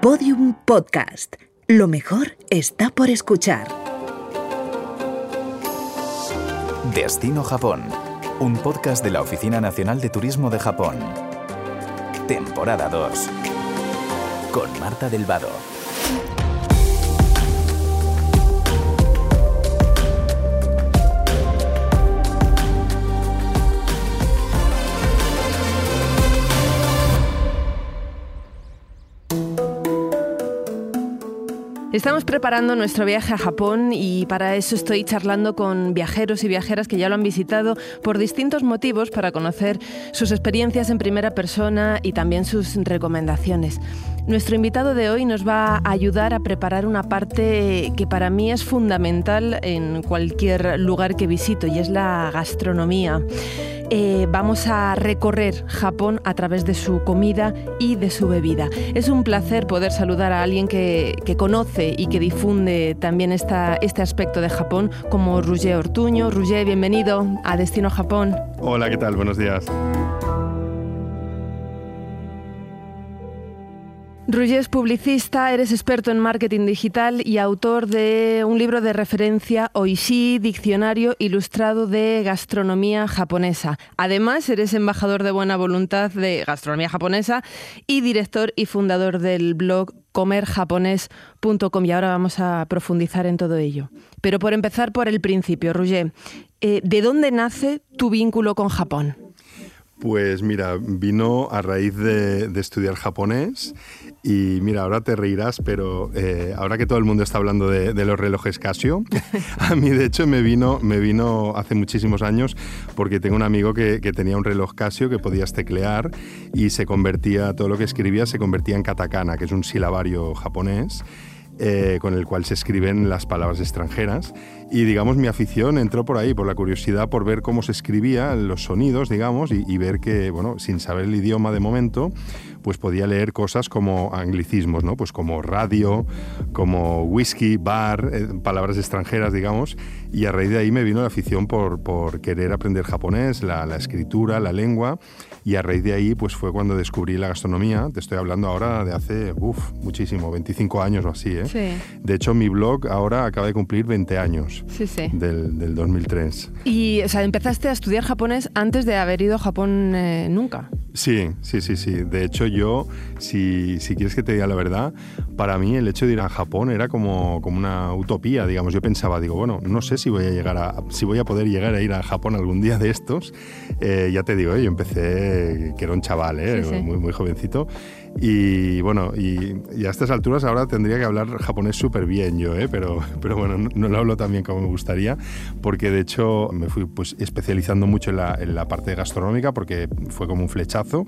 Podium Podcast. Lo mejor está por escuchar. Destino Japón. Un podcast de la Oficina Nacional de Turismo de Japón. Temporada 2. Con Marta del Estamos preparando nuestro viaje a Japón y para eso estoy charlando con viajeros y viajeras que ya lo han visitado por distintos motivos para conocer sus experiencias en primera persona y también sus recomendaciones. Nuestro invitado de hoy nos va a ayudar a preparar una parte que para mí es fundamental en cualquier lugar que visito y es la gastronomía. Eh, vamos a recorrer Japón a través de su comida y de su bebida. Es un placer poder saludar a alguien que, conoce y que difunde también esta, este aspecto de Japón, como Roger Ortuño. Roger, bienvenido a Destino Japón. Hola, ¿qué tal? Buenos días. Ruger es publicista, eres experto en marketing digital y autor de un libro de referencia Oishi, Diccionario Ilustrado de Gastronomía Japonesa. Además, eres embajador de buena voluntad de gastronomía japonesa y director y fundador del blog comerjaponés.com y ahora vamos a profundizar en todo ello. Pero por empezar por el principio, Ruger, eh, ¿de dónde nace tu vínculo con Japón? Pues mira, vino a raíz de estudiar japonés y mira, ahora te reirás, pero eh, ahora que todo el mundo está hablando de, los relojes Casio, a mí de hecho me vino, me vino hace muchísimos años porque tengo un amigo que, que, tenía un reloj Casio que podías teclear y se convertía, todo lo que escribía se convertía en katakana, que es un silabario japonés. Eh, con el cual se escriben las palabras extranjeras. Y digamos, mi afición entró por ahí, por la curiosidad por ver cómo se escribían los sonidos, digamos, y, ver que, bueno, sin saber el idioma de momento, pues podía leer cosas como anglicismos, ¿no? Pues como radio, como whisky, bar, eh, palabras extranjeras, digamos. Y a raíz de ahí me vino la afición por, por querer aprender japonés, la escritura, la lengua y a raíz de ahí pues fue cuando descubrí la gastronomía. Te estoy hablando ahora de hace, uff, muchísimo, 25 años o así. ¿eh? Sí. De hecho, mi blog ahora acaba de cumplir 20 años sí, sí. Del, del 2003. Y, o sea, empezaste a estudiar japonés antes de haber ido a Japón eh, nunca. Sí, sí, sí, sí. De hecho, yo, si, si, quieres que te diga la verdad, para mí el hecho de ir a Japón era como, como una utopía, digamos. Yo pensaba, digo, bueno, no sé si voy a llegar a, si voy a poder llegar a ir a Japón algún día de estos. Eh, ya te digo, yo empecé que era un chaval, ¿eh? Muy, muy jovencito. Y bueno, y, a estas alturas ahora tendría que hablar japonés súper bien yo, ¿eh? pero, pero bueno, no, lo hablo tan bien como me gustaría, porque de hecho me fui pues, especializando mucho en la, en la parte gastronómica, porque fue como un flechazo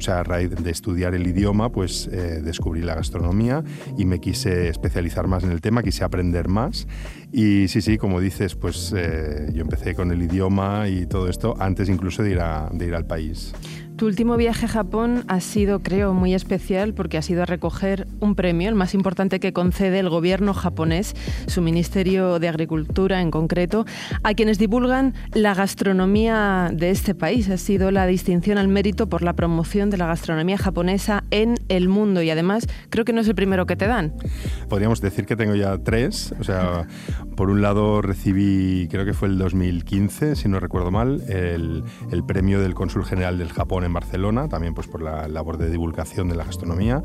o sea, a raíz de estudiar el idioma, pues eh, descubrí la gastronomía y me quise especializar más en el tema, quise aprender más. Y sí, sí, como dices, pues eh, yo empecé con el idioma y todo esto antes incluso de ir, a, de ir al país. Tu último viaje a Japón ha sido, creo, muy especial porque ha sido a recoger un premio, el más importante que concede el gobierno japonés, su Ministerio de Agricultura en concreto, a quienes divulgan la gastronomía de este país. Ha sido la distinción al mérito por la promoción de la gastronomía japonesa en el mundo y además creo que no es el primero que te dan. Podríamos decir que tengo ya tres. O sea, por un lado recibí, creo que fue el 2015, si no recuerdo mal, el, el premio del cónsul general del Japón Barcelona, también pues por la labor de divulgación de la gastronomía.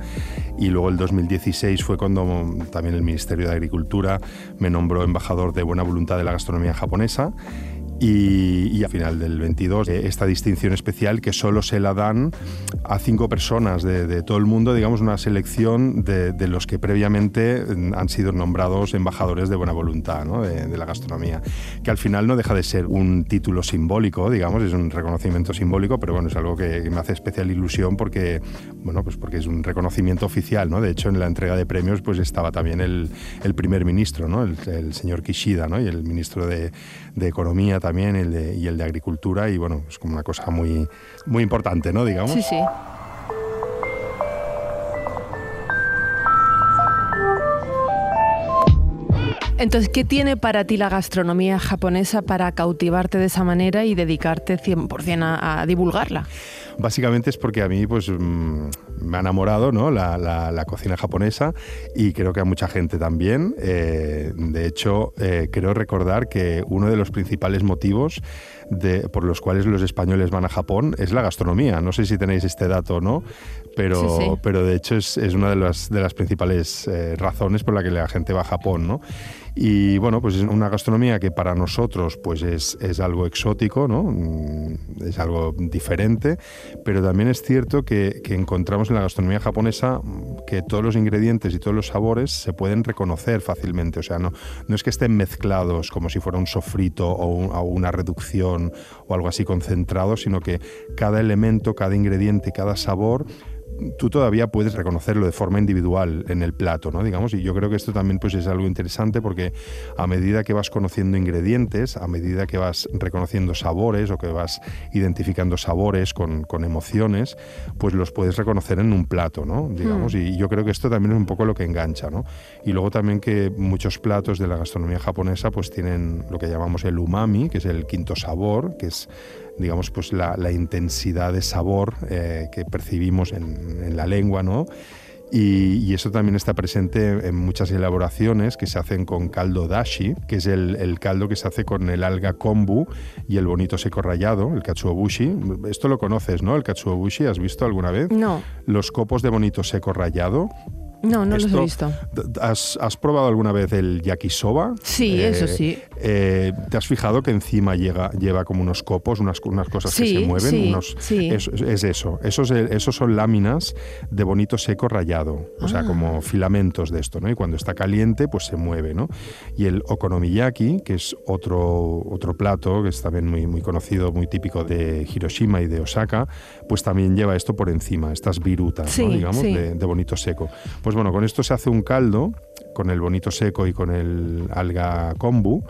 Y luego el 2016 fue cuando también el Ministerio de Agricultura me nombró embajador de buena voluntad de la gastronomía japonesa. Y, y, a final del 22 eh, esta distinción especial que solo se la dan a cinco personas de, todo el mundo, digamos una selección de, los que previamente mm, han sido nombrados embajadores de buena voluntad ¿no? de, de, la gastronomía, que al final no deja de ser un título simbólico, digamos, es un reconocimiento simbólico, pero bueno, es algo que, me hace especial ilusión porque, bueno, pues porque es un reconocimiento oficial, ¿no? De hecho, en la entrega de premios pues estaba también el, el primer ministro, ¿no? El, el, señor Kishida, ¿no? Y el ministro de, de Economía también el de, y el de Agricultura y bueno, es como una cosa muy, muy importante, ¿no? Digamos. Sí, sí. Entonces, ¿qué tiene para ti la gastronomía japonesa para cautivarte de esa manera y dedicarte 100% a, a divulgarla? Básicamente es porque a mí pues mm, me ha enamorado ¿no? la, cocina japonesa y creo que a mucha gente también. Eh, de hecho, eh, creo recordar que uno de los principales motivos de, por los cuales los españoles van a Japón es la gastronomía. No sé si tenéis este dato o no, pero, pero de hecho es, es, una de las, de las principales eh, razones por la que la gente va a Japón. ¿no? Y bueno, pues es una gastronomía que para nosotros pues es, es algo exótico, ¿no? Mm, es algo diferente, pero también es cierto que, que, encontramos en la gastronomía japonesa que todos los ingredientes y todos los sabores se pueden reconocer fácilmente. O sea, no, no es que estén mezclados como si fuera un sofrito o, o una reducción o algo así concentrado, sino que cada elemento, cada ingrediente, cada sabor tú todavía puedes reconocerlo de forma individual en el plato, ¿no? Digamos, y yo creo que esto también pues, es algo interesante porque a medida que vas conociendo ingredientes, a medida que vas reconociendo sabores o que vas identificando sabores con, con emociones, pues los puedes reconocer en un plato, ¿no? Digamos, hmm. y yo creo que esto también es un poco lo que engancha, ¿no? Y luego también que muchos platos de la gastronomía japonesa pues tienen lo que llamamos el umami, que es el quinto sabor, que es digamos, pues la, intensidad de sabor eh, que percibimos en, la lengua, ¿no? Y, eso también está presente en muchas elaboraciones que se hacen con caldo dashi, que es el, caldo que se hace con el alga kombu y el bonito seco rallado, el katsuobushi. Esto lo conoces, ¿no? El katsuobushi, ¿has visto alguna vez? No. Los copos de bonito seco rallado no, no los he visto. ¿has, probado alguna vez el yakisoba? Sí, eh, eso sí. Eh, ¿Te has fijado que encima llega, lleva como unos copos, unas, unas cosas que se mueven? Sí, unos, sí. Es, eso. Esos, esos son láminas de bonito seco rallado. O sea, como ah. filamentos de esto, ¿no? Y cuando está caliente, pues se mueve, ¿no? Y el okonomiyaki, que es otro, otro plato que es también muy, muy conocido, muy típico de Hiroshima y de Osaka, pues también lleva esto por encima, estas virutas, ¿no? digamos, de, de bonito seco. Pues bueno, con esto se hace un caldo, con el bonito seco y con el alga kombu,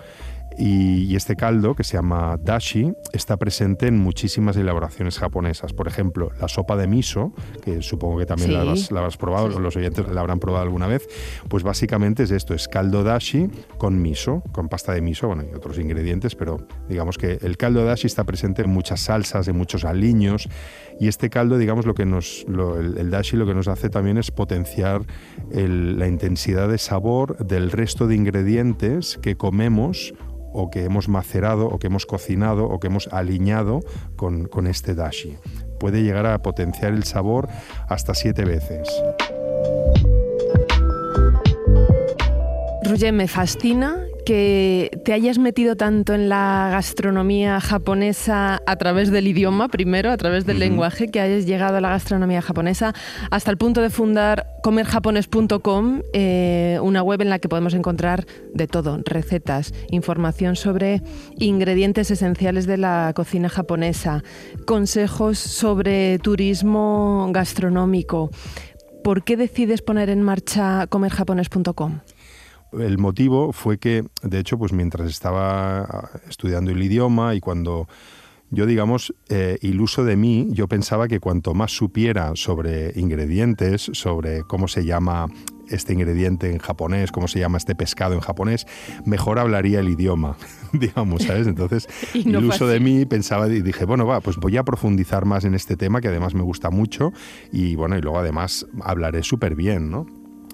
y, este caldo, que se llama dashi, está presente en muchísimas elaboraciones japonesas. Por ejemplo, la sopa de miso, que supongo que también la, habrás, probado, los oyentes la habrán probado alguna vez, pues básicamente es esto, es caldo dashi con miso, con pasta de miso, bueno, y otros ingredientes, pero digamos que el caldo dashi está presente en muchas salsas, en muchos aliños, y este caldo, digamos, lo que nos, el, dashi lo que nos hace también es potenciar la intensidad de sabor del resto de ingredientes que comemos o que hemos macerado o que hemos cocinado o que hemos aliñado con, con este dashi. Puede llegar a potenciar el sabor hasta siete veces. Roger, me fascina que te hayas metido tanto en la gastronomía japonesa a través del idioma, primero, a través del lenguaje, que hayas llegado a la gastronomía japonesa hasta el punto de fundar comerjapones.com, eh, una web en la que podemos encontrar de todo, recetas, información sobre ingredientes esenciales de la cocina japonesa, consejos sobre turismo gastronómico. ¿Por qué decides poner en marcha comerjapones.com? El motivo fue que, de hecho, pues mientras estaba estudiando el idioma y cuando yo, digamos, eh, iluso de mí, yo pensaba que cuanto más supiera sobre ingredientes, sobre cómo se llama este ingrediente en japonés, cómo se llama este pescado en japonés, mejor hablaría el idioma, digamos, ¿sabes? Entonces, iluso de mí pensaba y dije, bueno, va, pues voy a profundizar más en este tema que además me gusta mucho y bueno, y luego además hablaré súper bien, ¿no?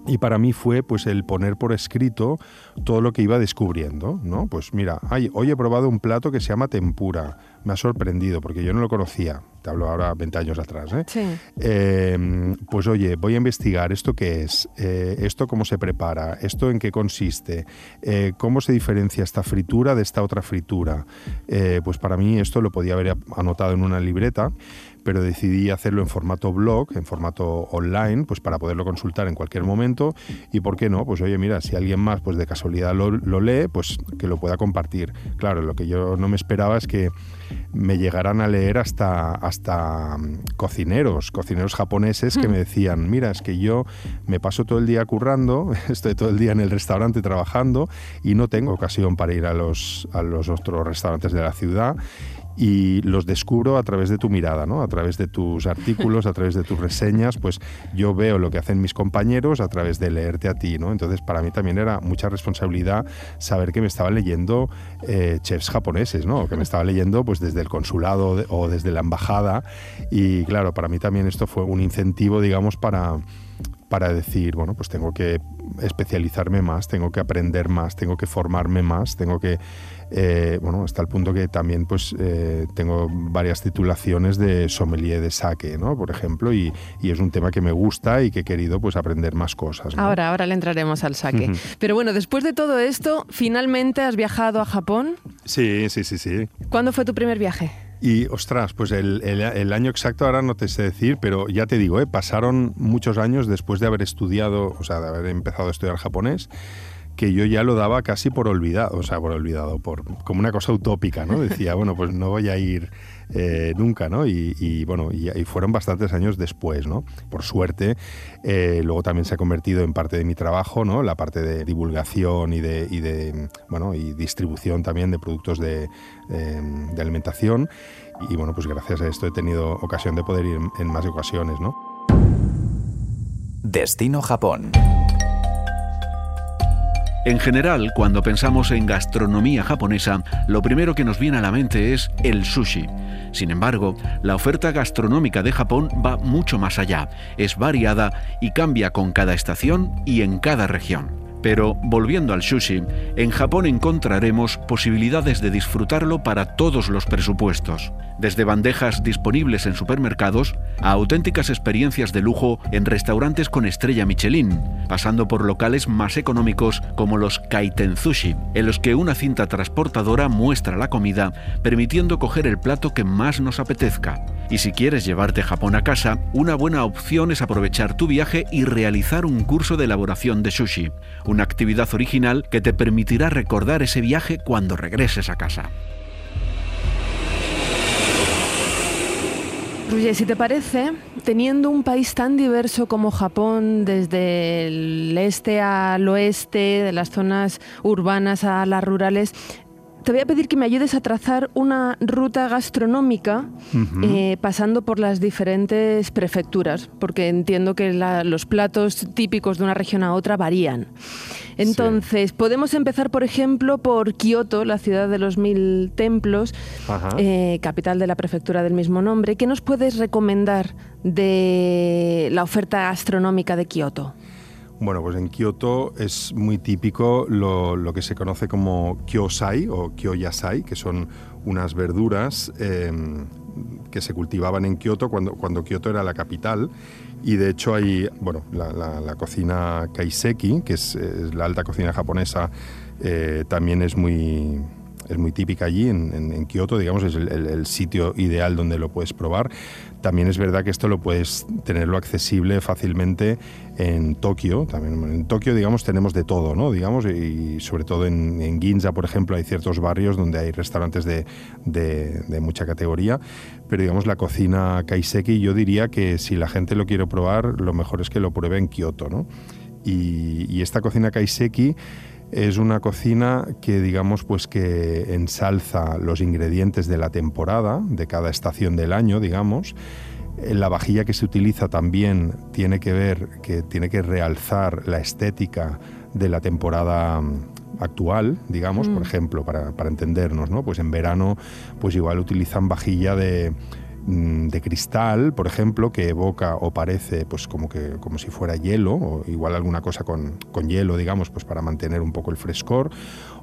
Y para mí fue pues el poner por escrito todo lo que iba descubriendo, ¿no? Pues mira, hoy he probado un plato que se llama tempura. Me ha sorprendido porque yo no lo conocía. Te hablo ahora 20 años atrás, ¿eh? Sí. Em, pues oye, voy a investigar esto qué es, eh, esto cómo se prepara, esto en qué consiste, eh, cómo se diferencia esta fritura de esta otra fritura. Eh, pues para mí esto lo podía haber anotado en una libreta pero decidí hacerlo en formato blog, en formato online, pues para poderlo consultar en cualquier momento y por qué no, pues oye, mira, si alguien más pues de casualidad lo, lee, pues que lo pueda compartir. Claro, lo que yo no me esperaba es que me llegaran a leer hasta, hasta mm, cocineros, cocineros japoneses que me hmm. decían, mira, es que yo me paso todo el día currando, estoy todo el día en el restaurante trabajando y no tengo ocasión para ir a los, a los otros restaurantes de la ciudad y los descubro a través de tu mirada, ¿no? A través de tus artículos, a través de tus reseñas, pues yo veo lo que hacen mis compañeros a través de leerte a ti, ¿no? Entonces para mí también era mucha responsabilidad saber que me estaba leyendo eh, chefs japoneses, ¿no? Que me estaba leyendo pues desde el consulado o desde la embajada y claro, para mí también esto fue un incentivo, digamos, para para decir, bueno, pues tengo que especializarme más, tengo que aprender más, tengo que formarme más, tengo que, eh, bueno, hasta el punto que también pues eh, tengo varias titulaciones de sommelier de sake, ¿no? Por ejemplo, y, es un tema que me gusta y que he querido pues aprender más cosas. Ahora, ahora le entraremos al sake. Pero bueno, después de todo esto, ¿finalmente has viajado a Japón? Sí, sí, sí, sí. ¿Cuándo fue tu primer viaje? Y ostras, pues el, año exacto ahora no te sé decir, pero ya te digo, ¿eh? pasaron muchos años después de haber estudiado, o sea, de haber empezado a estudiar japonés, que yo ya lo daba casi por olvidado, o sea, por olvidado, por, como una cosa utópica, ¿no? Decía, bueno, pues no voy a ir eh, nunca, ¿no? Y, bueno, y, fueron bastantes años después, ¿no? Por suerte, eh, luego también se ha convertido en parte de mi trabajo, ¿no? La parte de divulgación y de, y de bueno, y distribución también de productos de, em, alimentación. Y bueno, pues gracias a esto he tenido ocasión de poder ir en más ocasiones, ¿no? Destino Japón. En general, cuando pensamos en gastronomía japonesa, lo primero que nos viene a la mente es el sushi. Sin embargo, la oferta gastronómica de Japón va mucho más allá, es variada y cambia con cada estación y en cada región. Pero volviendo al sushi, en Japón encontraremos posibilidades de disfrutarlo para todos los presupuestos, desde bandejas disponibles en supermercados a auténticas experiencias de lujo en restaurantes con estrella Michelin, pasando por locales más económicos como los kaiten sushi, en los que una cinta transportadora muestra la comida, permitiendo coger el plato que más nos apetezca. Y si quieres llevarte Japón a casa, una buena opción es aprovechar tu viaje y realizar un curso de elaboración de sushi una actividad original que te permitirá recordar ese viaje cuando regreses a casa. Ruye, si te parece, teniendo un país tan diverso como Japón, desde el este al oeste, de las zonas urbanas a las rurales, te voy a pedir que me ayudes a trazar una ruta gastronómica eh, pasando por las diferentes prefecturas, porque entiendo que los platos típicos de una región a otra varían. Entonces, podemos empezar, por ejemplo, por Kioto, la ciudad de los mil templos, eh, capital de la prefectura del mismo nombre. ¿Qué nos puedes recomendar de la oferta gastronómica de Kioto? Bueno, pues en Kioto es muy típico lo, que se conoce como kyosai o kyoyasai, que son unas verduras em, que se cultivaban en Kioto cuando, cuando Kioto era la capital. Y de hecho hay, bueno, la, cocina kaiseki, que es, la alta cocina japonesa, eh, también es muy, es muy típica allí en, Kioto, digamos, es el, sitio ideal donde lo puedes probar. También es verdad que esto lo puedes tenerlo accesible fácilmente en Tokio. También en Tokio, digamos, tenemos de todo, ¿no? Digamos, y sobre todo en, Ginza, por ejemplo, hay ciertos barrios donde hay restaurantes de, mucha categoría. Pero digamos, la cocina kaiseki, yo diría que si la gente lo quiere probar, lo mejor es que lo pruebe en Kioto, ¿no? Y, y esta cocina kaiseki es una cocina que digamos pues que ensalza los ingredientes de la temporada, de cada estación del año, digamos. La vajilla que se utiliza también tiene que ver, que tiene que realzar la estética de la temporada mm, actual, digamos, por mm. ejemplo, para, para, entendernos, ¿no? Pues en verano, pues igual utilizan vajilla de, Mm, de cristal, por ejemplo, que evoca o parece pues como que como si fuera hielo o igual alguna cosa con, con, hielo, digamos, pues para mantener un poco el frescor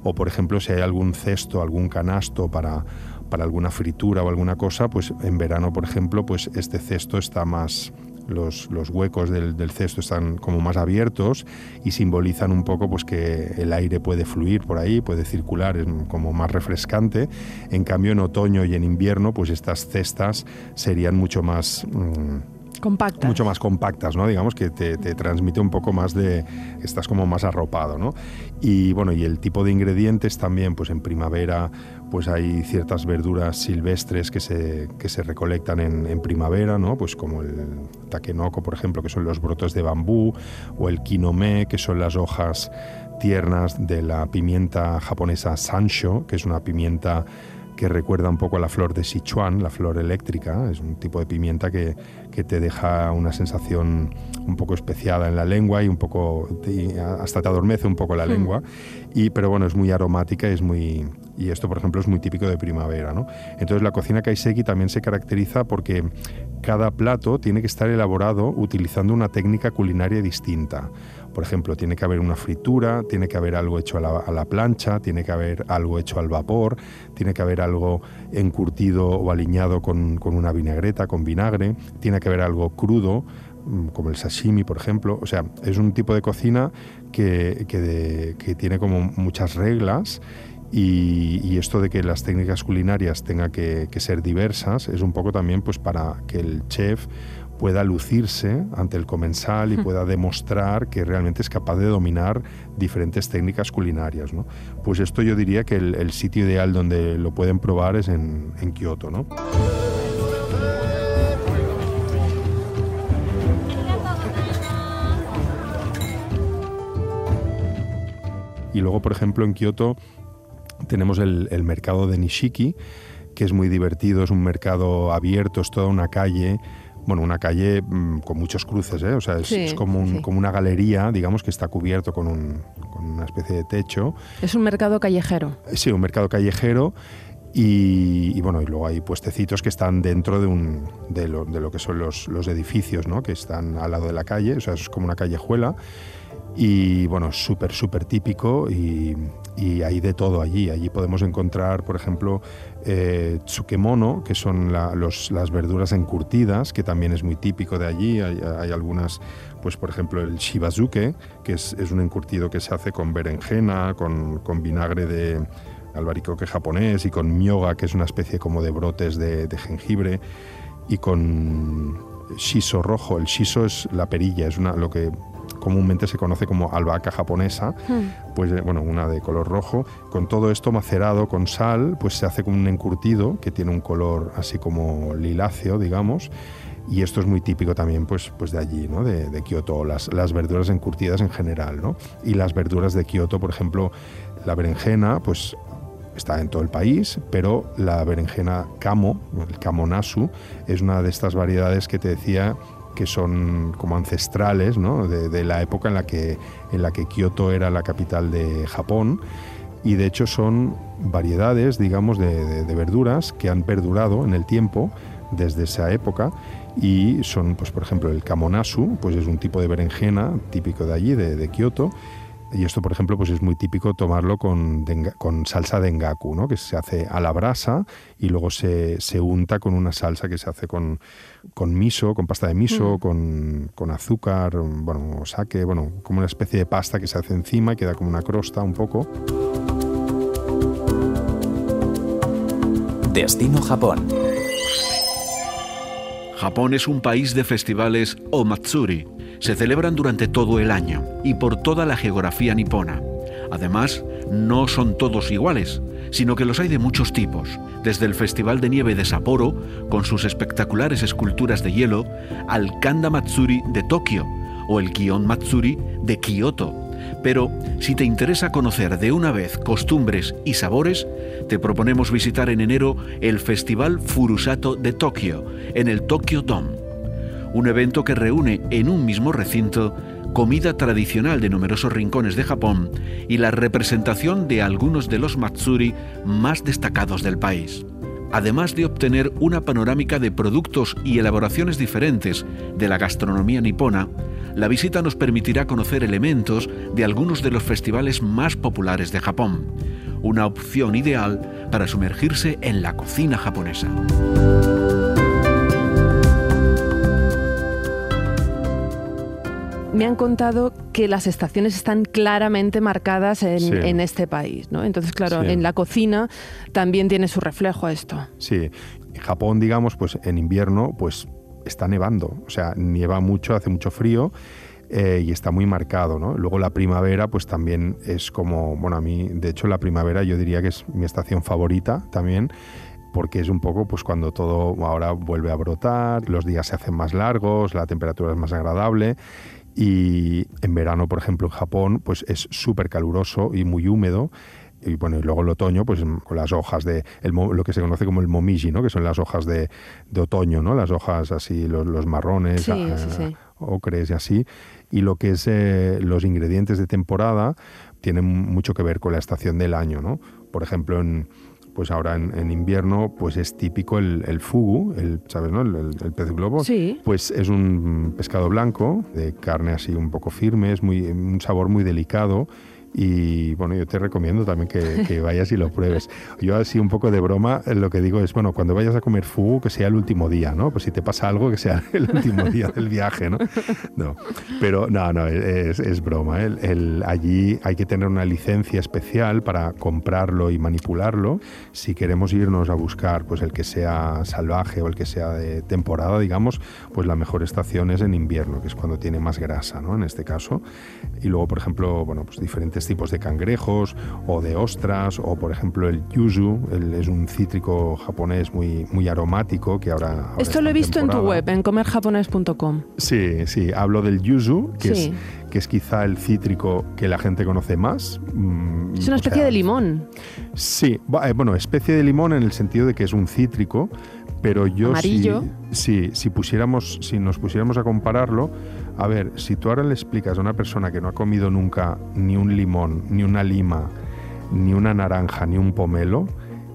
o por ejemplo si hay algún cesto, algún canasto para para alguna fritura o alguna cosa, pues en verano, por ejemplo, pues este cesto está más los, huecos del, cesto están como más abiertos y simbolizan un poco pues que el aire puede fluir por ahí, puede circular, es como más refrescante. En cambio, en otoño y en invierno, pues estas cestas serían mucho más... Mm, compactas. Mucho más compactas, ¿no? Digamos que te, transmite un poco más de... estás como más arropado, ¿no? Y bueno, y el tipo de ingredientes también, pues en primavera pues hay ciertas verduras silvestres que se, que se recolectan en, primavera, ¿no? Pues como el takenoko, por ejemplo, que son los brotos de bambú, o el kinome, que son las hojas tiernas de la pimienta japonesa sancho, que es una pimienta que recuerda un poco a la flor de Sichuan, la flor eléctrica. Es un tipo de pimienta que, que te deja una sensación un poco especiada en la lengua y un poco hasta te adormece un poco la hmm. lengua. Y, pero bueno, es muy aromática es muy, y esto, por ejemplo, es muy típico de primavera. ¿no? Entonces la cocina kaiseki también se caracteriza porque cada plato tiene que estar elaborado utilizando una técnica culinaria distinta. Por ejemplo, tiene que haber una fritura, tiene que haber algo hecho a la, plancha, tiene que haber algo hecho al vapor, tiene que haber algo encurtido o aliñado con, con una vinagreta, con vinagre, tiene que haber algo crudo, mm, como el sashimi, por ejemplo. O sea, es un tipo de cocina que, que, tiene como muchas reglas y, esto de que las técnicas culinarias tengan que, que, ser diversas es un poco también pues para que el chef pueda lucirse ante el comensal y pueda demostrar que realmente es capaz de dominar diferentes técnicas culinarias. ¿no? Pues esto yo diría que el, sitio ideal donde lo pueden probar es en, en Kioto. ¿no? Y luego, por ejemplo, en Kioto tenemos el, el mercado de Nishiki, que es muy divertido, es un mercado abierto, es toda una calle bueno, una calle mm, con muchos cruces, ¿eh? o sea, es, como, como, una galería, digamos, que está cubierto con, una especie de techo. Es un mercado callejero. Sí, un mercado callejero. Y, bueno, y luego hay puestecitos que están dentro de, un, de, lo, de lo que son los, los edificios, ¿no? que están al lado de la calle, o sea, es como una callejuela. Y bueno, súper, súper típico y, hay de todo allí. Allí podemos encontrar, por ejemplo, eh, tsukemono, que son las verduras encurtidas, que también es muy típico de allí. Hay, algunas, pues por ejemplo el shibazuke, que es, un encurtido que se hace con berenjena, con, vinagre de albaricoque japonés y con myoga, que es una especie como de brotes de, jengibre, y con shiso rojo. El shiso es la perilla, es una, lo que comúnmente se conoce como albahaca japonesa, hmm. pues eh, bueno, una de color rojo. Con todo esto macerado con sal, pues se hace como un encurtido que tiene un color así como liláceo, digamos. Y esto es muy típico también pues, pues de allí, ¿no? de, de Kioto, las, las verduras encurtidas en general. ¿no? Y las verduras de Kioto, por ejemplo, la berenjena, pues está en todo el país, pero la berenjena kamo, el kamonasu, es una de estas variedades que te decía que son como ancestrales ¿no? de, la época en la, que, en la que Kioto era la capital de Japón y de hecho son variedades, digamos, de, verduras que han perdurado en el tiempo desde esa época y son, pues por ejemplo, el kamonasu, pues es un tipo de berenjena típico de allí, de, de Kioto, y esto, por ejemplo, pues es muy típico tomarlo con, con salsa de engaku, ¿no? que se hace a la brasa y luego se, se unta con una salsa que se hace con, con miso, con pasta de miso, mm. con, con, azúcar, bueno, sake, bueno, como una especie de pasta que se hace encima y queda como una crosta un poco. Destino Japón. Japón es un país de festivales o matsuri se celebran durante todo el año y por toda la geografía nipona. Además, no son todos iguales, sino que los hay de muchos tipos, desde el Festival de Nieve de Sapporo, con sus espectaculares esculturas de hielo, al Kanda Matsuri de Tokio o el Kion Matsuri de Kioto. Pero si te interesa conocer de una vez costumbres y sabores, te proponemos visitar en enero el Festival Furusato de Tokio, en el Tokyo Dome un evento que reúne en un mismo recinto comida tradicional de numerosos rincones de Japón y la representación de algunos de los matsuri más destacados del país. Además de obtener una panorámica de productos y elaboraciones diferentes de la gastronomía nipona, la visita nos permitirá conocer elementos de algunos de los festivales más populares de Japón, una opción ideal para sumergirse en la cocina japonesa. Me han contado que las estaciones están claramente marcadas en, este país, ¿no? Entonces, claro, en la cocina también tiene su reflejo esto. Sí, en Japón, digamos, pues en invierno, pues está nevando, o sea, nieva mucho, hace mucho frío. Eh, y está muy marcado, ¿no? Luego la primavera, pues también es como, bueno, a mí, de hecho, la primavera yo diría que es mi estación favorita también, porque es un poco pues cuando todo ahora vuelve a brotar, los días se hacen más largos, la temperatura es más agradable y en verano, por ejemplo, en Japón, pues es súper caluroso y muy húmedo. y bueno, y luego el otoño, pues con las hojas de lo que se conoce como el momiji, ¿no? Que son las hojas de, otoño, ¿no? Las hojas así, los, marrones, ocres y así. Y lo que es eh, los ingredientes de temporada tienen mucho que ver con la estación del año, ¿no? Por ejemplo, en, pues ahora en, invierno pues es típico el, el fugu, el, ¿sabes, no? El, pez globo. Sí. Pues es un pescado blanco, de carne así un poco firme, es muy, un sabor muy delicado y bueno, yo te recomiendo también que, vayas y lo pruebes. Yo así un poco de broma, lo que digo es, bueno, cuando vayas a comer fugu, que sea el último día, ¿no? Pues si te pasa algo, que sea el último día del viaje, ¿no? No, pero no, no, es, broma. ¿eh? El, allí hay que tener una licencia especial para comprarlo y manipularlo. Si queremos irnos a buscar pues el que sea salvaje o el que sea de temporada, digamos, pues la mejor estación es en invierno, que es cuando tiene más grasa, ¿no? En este caso. Y luego, por ejemplo, bueno, pues diferentes tipos de cangrejos o de ostras o por ejemplo el yuzu, es un cítrico japonés muy, muy aromático que ahora... Esto lo he visto en tu web, en comerjaponés.com. Sí, sí, hablo del yuzu, que, es, que es quizá el cítrico que la gente conoce más. Mm, es una especie de limón. Sí, eh, bueno, especie de limón en el sentido de que es un cítrico, pero yo Amarillo. Si, si, pusiéramos, si nos pusiéramos a compararlo, a ver, si tú ahora le explicas a una persona que no ha comido nunca ni un limón, ni una lima, ni una naranja, ni un pomelo,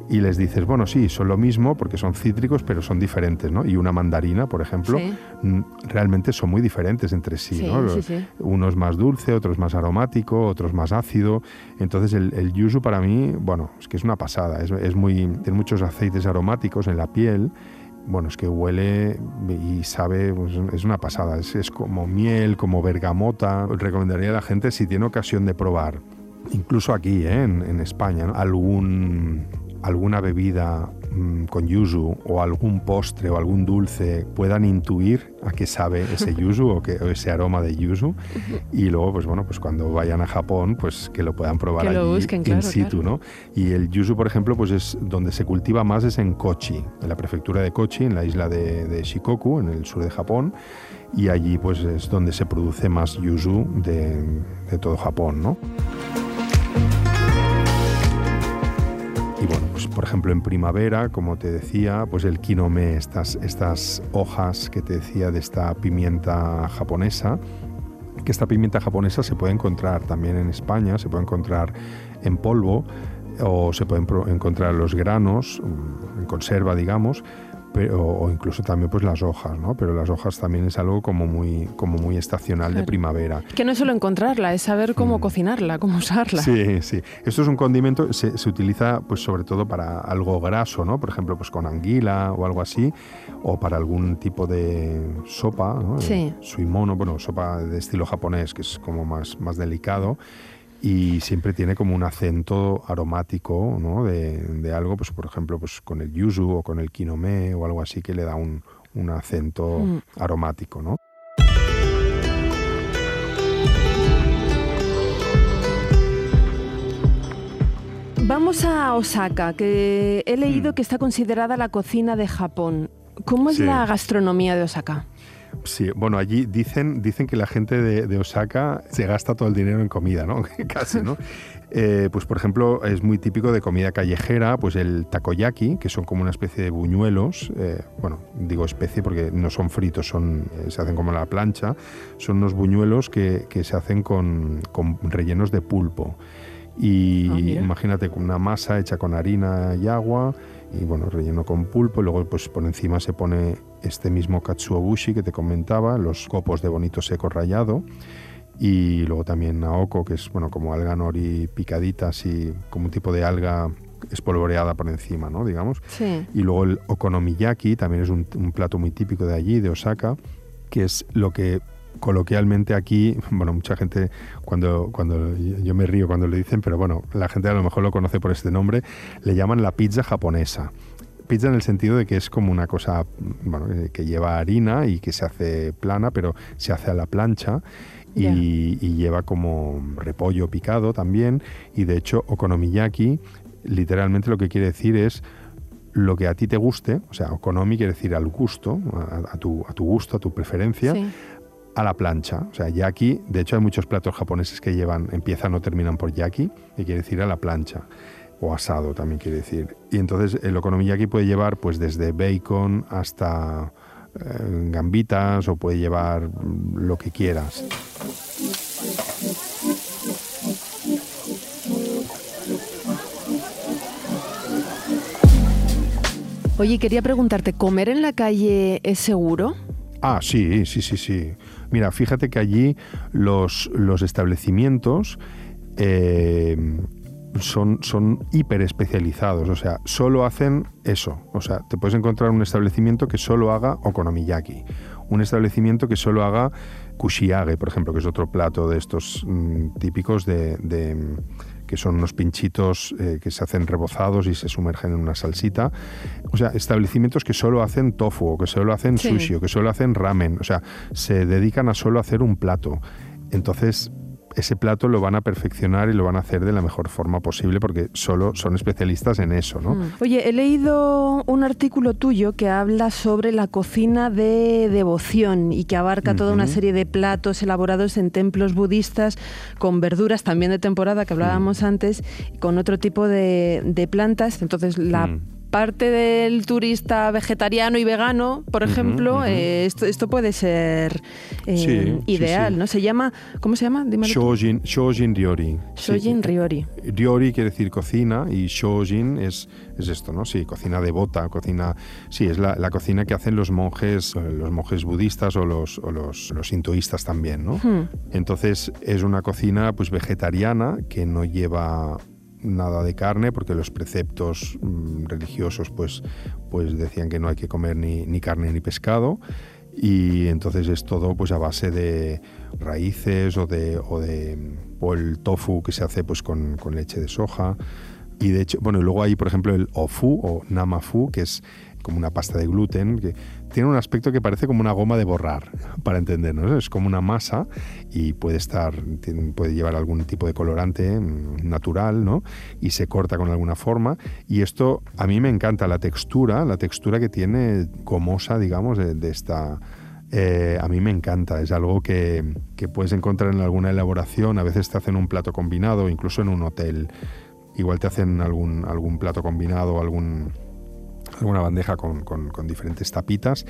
y les dices, bueno, sí, son lo mismo porque son cítricos, pero son diferentes, ¿no? Y una mandarina, por ejemplo, realmente son muy diferentes entre sí, ¿no? Uno es más dulce, otro es más aromático, otro es más ácido. Entonces el, el yuzu para mí, bueno, es que es una pasada, es, es muy, tiene muchos aceites aromáticos en la piel bueno, es que huele y sabe, pues, es una pasada, es, como miel, como bergamota. Recomendaría a la gente si tiene ocasión de probar, incluso aquí ¿eh? en, España, algún alguna bebida mm, con yuzu o algún postre o algún dulce puedan intuir a qué sabe ese yuzu o, que, ese aroma de yuzu. Y luego pues bueno pues cuando vayan a Japón pues que lo puedan probar allí in situ no y el yuzu por ejemplo pues es donde se cultiva más es en Kochi en la prefectura de Kochi en la isla de, Shikoku en el sur de Japón. Y allí pues es donde se produce más yuzu de, de todo Japón no por ejemplo en primavera, como te decía, pues el kinome, estas, estas hojas que te decía de esta pimienta japonesa, que esta pimienta japonesa se puede encontrar también en España, se puede encontrar en polvo o se pueden encontrar los granos mm, en conserva, digamos, o incluso también pues las hojas, ¿no? Pero las hojas también es algo como muy, como muy estacional de primavera. Que no es solo encontrarla, es saber cómo mm. cocinarla, cómo usarla. Sí, sí. Esto es un condimento, se, se, utiliza pues sobre todo para algo graso, ¿no? Por ejemplo, pues con anguila o algo así, o para algún tipo de sopa, ¿no? Sí. Suimono, bueno, sopa de estilo japonés, que es como más, más delicado y siempre tiene como un acento aromático ¿no? de, algo, pues por ejemplo pues con el yuzu o con el kinome o algo así que le da un, un acento mm. aromático. ¿no? Vamos a Osaka, que he leído mm. que está considerada la cocina de Japón. ¿Cómo es la gastronomía de Osaka? Sí, bueno, allí dicen, dicen que la gente de, Osaka se gasta todo el dinero en comida, ¿no? Casi, ¿no? Eh, pues por ejemplo, es muy típico de comida callejera, pues el takoyaki, que son como una especie de buñuelos, eh, bueno, digo especie porque no son fritos, son, eh, se hacen como la plancha, son unos buñuelos que, se hacen con, rellenos de pulpo. Y ah, imagínate con una masa hecha con harina y agua, y bueno, relleno con pulpo, y luego pues por encima se pone este mismo katsuobushi que te comentaba, los copos de bonito seco rallado, y luego también naoko, que es bueno como alga nori picadita, así como un tipo de alga espolvoreada por encima, ¿no? Digamos. Sí. Y luego el okonomiyaki también es un, un plato muy típico de allí, de Osaka, que es lo que coloquialmente aquí, bueno, mucha gente cuando, cuando yo me río cuando le dicen, pero bueno, la gente a lo mejor lo conoce por este nombre, le llaman la pizza japonesa. Pizza en el sentido de que es como una cosa bueno, eh, que lleva harina y que se hace plana, pero se hace a la plancha. Y, lleva como repollo picado también. Y de hecho, okonomiyaki, literalmente lo que quiere decir es lo que a ti te guste, o sea, okonomi quiere decir al gusto, a, tu, a tu gusto, a tu preferencia, a la plancha. O sea, yaki, de hecho hay muchos platos japoneses que llevan, empiezan o terminan por yaki, que quiere decir a la plancha. O asado también quiere decir. Y entonces el okonomiyaki puede llevar pues desde bacon hasta eh, gambitas o puede llevar lo que quieras. Oye, quería preguntarte, ¿comer en la calle es seguro? Ah, sí, sí, sí, sí. Mira, fíjate que allí los, los establecimientos eh, son, son hiper especializados, o sea, solo hacen eso. O sea, te puedes encontrar un establecimiento que solo haga okonomiyaki, un establecimiento que solo haga kushiage, por ejemplo, que es otro plato de estos mm, típicos de que son unos pinchitos eh, que se hacen rebozados y se sumergen en una salsita. O sea, establecimientos que solo hacen tofu, o que solo hacen sushi, o que solo hacen ramen. O sea, se dedican a solo hacer un plato. Entonces, ese plato lo van a perfeccionar y lo van a hacer de la mejor forma posible porque solo son especialistas en eso, ¿no? Mm. Oye, he leído un artículo tuyo que habla sobre la cocina de devoción y que abarca toda una serie de platos elaborados en templos budistas con verduras también de temporada que hablábamos mm. antes, con otro tipo de, de plantas. Entonces, la mm parte del turista vegetariano y vegano, por ejemplo, eh, esto, esto, puede ser eh, ideal, ¿no? Se llama, ¿cómo se llama? Shojin, Shojin Ryori. Shojin Ryori. Ryori quiere decir cocina y Shojin es, es esto, ¿no? Sí, cocina devota, cocina... Sí, es la, cocina que hacen los monjes, eh, los monjes budistas o los, o los, los sintoístas también, ¿no? Hmm. Entonces es una cocina pues vegetariana que no lleva nada de carne porque los preceptos mm, religiosos pues, pues decían que no hay que comer ni, ni, carne ni pescado. Y entonces es todo pues a base de raíces o de, o de o el tofu que se hace pues con, con leche de soja. Y de hecho bueno luego hay por ejemplo el ofu o namafu que es como una pasta de gluten que tiene un aspecto que parece como una goma de borrar, para entendernos. Es como una masa y puede estar, puede llevar algún tipo de colorante mm, natural, ¿no? Y se corta con alguna forma. Y esto a mí me encanta la textura, la textura que tiene gomosa, digamos, de, esta. Eh, a mí me encanta, es algo que, que puedes encontrar en alguna elaboración, a veces te hacen un plato combinado, incluso en un hotel, igual te hacen algún, algún plato combinado, algún, alguna bandeja con, con, diferentes tapitas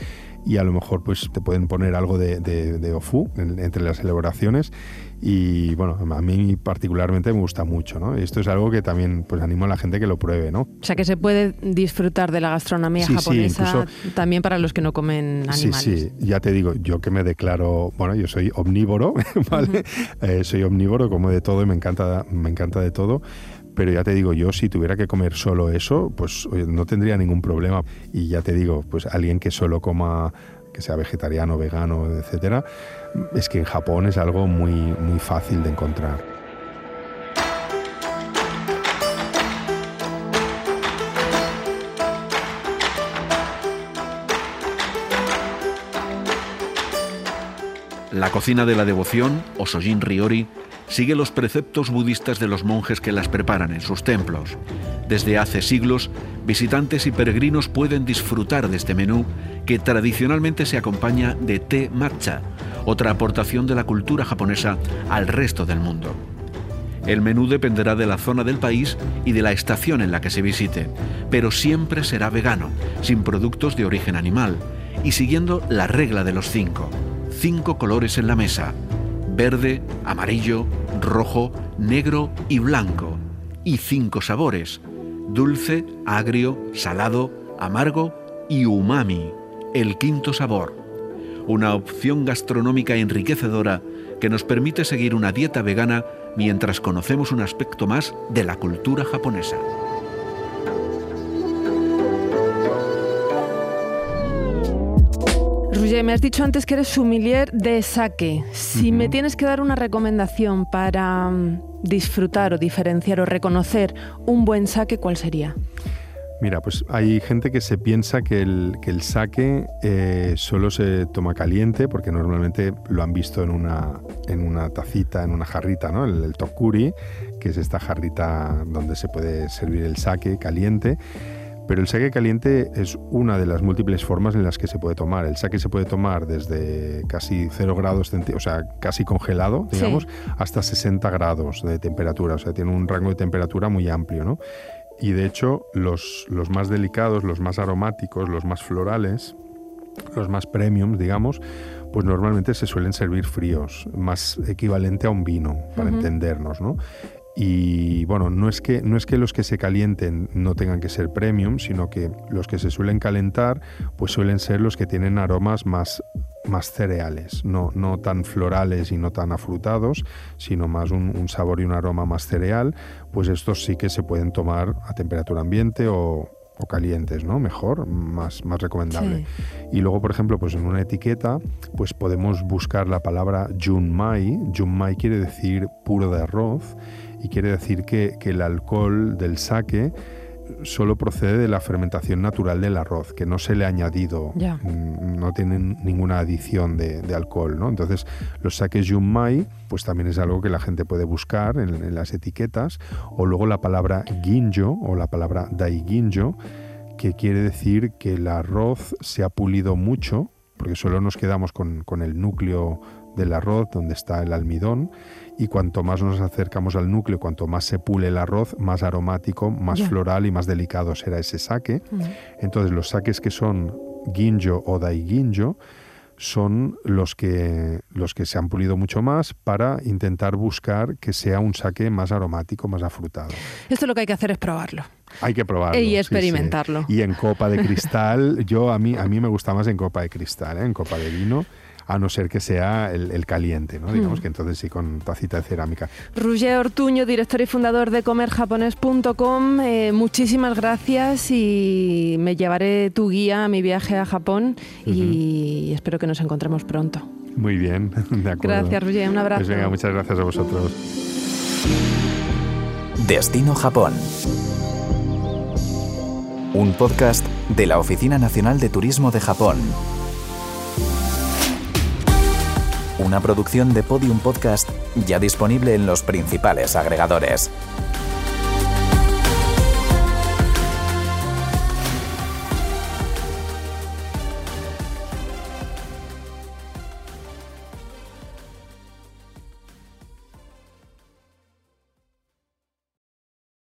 y a lo mejor pues te pueden poner algo de, de, ofu entre las elaboraciones y bueno, a mí particularmente me gusta mucho, ¿no? Esto es algo que también pues animo a la gente que lo pruebe, ¿no? O sea que se puede disfrutar de la gastronomía japonesa también para los que no comen animales. Sí, sí, ya te digo, yo que me declaro, bueno, yo soy omnívoro, ¿vale? Eh, soy omnívoro, como de todo y me encanta, me encanta de todo pero ya te digo, yo si tuviera que comer solo eso, pues no tendría ningún problema. Y ya te digo, pues alguien que solo coma que sea vegetariano, vegano, etcétera, es que en Japón es algo muy, muy fácil de encontrar. La cocina de la devoción, o Sojin Ryori, sigue los preceptos budistas de los monjes que las preparan en sus templos. Desde hace siglos, visitantes y peregrinos pueden disfrutar de este menú que tradicionalmente se acompaña de té matcha, otra aportación de la cultura japonesa al resto del mundo. El menú dependerá de la zona del país y de la estación en la que se visite, pero siempre será vegano, sin productos de origen animal y siguiendo la regla de los cinco. Cinco colores en la mesa, verde, amarillo, rojo, negro y blanco. Y cinco sabores, dulce, agrio, salado, amargo y umami, el quinto sabor. Una opción gastronómica enriquecedora que nos permite seguir una dieta vegana mientras conocemos un aspecto más de la cultura japonesa. Me has dicho antes que eres sumilier de sake. Si me tienes que dar una recomendación para mm, disfrutar o diferenciar o reconocer un buen sake, ¿cuál sería? Mira, pues hay gente que se piensa que el, que el sake eh, solo se toma caliente, porque normalmente lo han visto en una, en una tacita, en una jarrita, ¿no? El, el tokuri, que es esta jarrita donde se puede servir el sake caliente Pero el sake caliente es una de las múltiples formas en las que se puede tomar. El sake se puede tomar desde casi 0 grados, o sea, casi congelado, digamos, hasta 60 grados de temperatura. O sea, tiene un rango de temperatura muy amplio, ¿no? Y de hecho, los, los más delicados, los más aromáticos, los más florales, los más premium, digamos, pues normalmente se suelen servir fríos, más equivalente a un vino, para entendernos, ¿no? Y bueno, no es, que, no es que los que se calienten no tengan que ser premium, sino que los que se suelen calentar, pues suelen ser los que tienen aromas más, más cereales, no, no tan florales y no tan afrutados, sino más un, sabor y un aroma más cereal, pues estos sí que se pueden tomar a temperatura ambiente o, calientes, ¿no? Mejor, más, más recomendable. Y luego, por ejemplo, pues en una etiqueta, pues podemos buscar la palabra Junmai. Junmai quiere decir puro de arroz y quiere decir que, el alcohol del sake solo procede de la fermentación natural del arroz, que no se le ha añadido, mm, no tienen ninguna adición de, alcohol. ¿no? Entonces, los sakes Junmai, pues también es algo que la gente puede buscar en, las etiquetas, o luego la palabra ginjo o la palabra daiginjo, que quiere decir que el arroz se ha pulido mucho, porque solo nos quedamos con, con el núcleo del arroz, donde está el almidón, y cuanto más nos acercamos al núcleo, cuanto más se pule el arroz, más aromático, más floral y más delicado será ese saque. Entonces los saques que son ginjo o daiginjo son los que, los que se han pulido mucho más para intentar buscar que sea un saque más aromático, más afrutado. Esto lo que hay que hacer es probarlo. Hay que probarlo. Y experimentarlo. Y en copa de cristal, yo a mí, a mí me gusta más en copa de cristal, ¿eh? en copa de vino a no ser que sea el, caliente, ¿no? Digamos mm. que entonces sí con tacita de cerámica. Roger Ortuño, director y fundador de comerjapones.com, eh, muchísimas gracias y me llevaré tu guía a mi viaje a Japón y espero que nos encontremos pronto. Muy bien, de acuerdo. Gracias, Roger, un abrazo. Pues venga, muchas gracias a vosotros. Destino Japón. Un podcast de la Oficina Nacional de Turismo de Japón una producción de Podium Podcast ya disponible en los principales agregadores.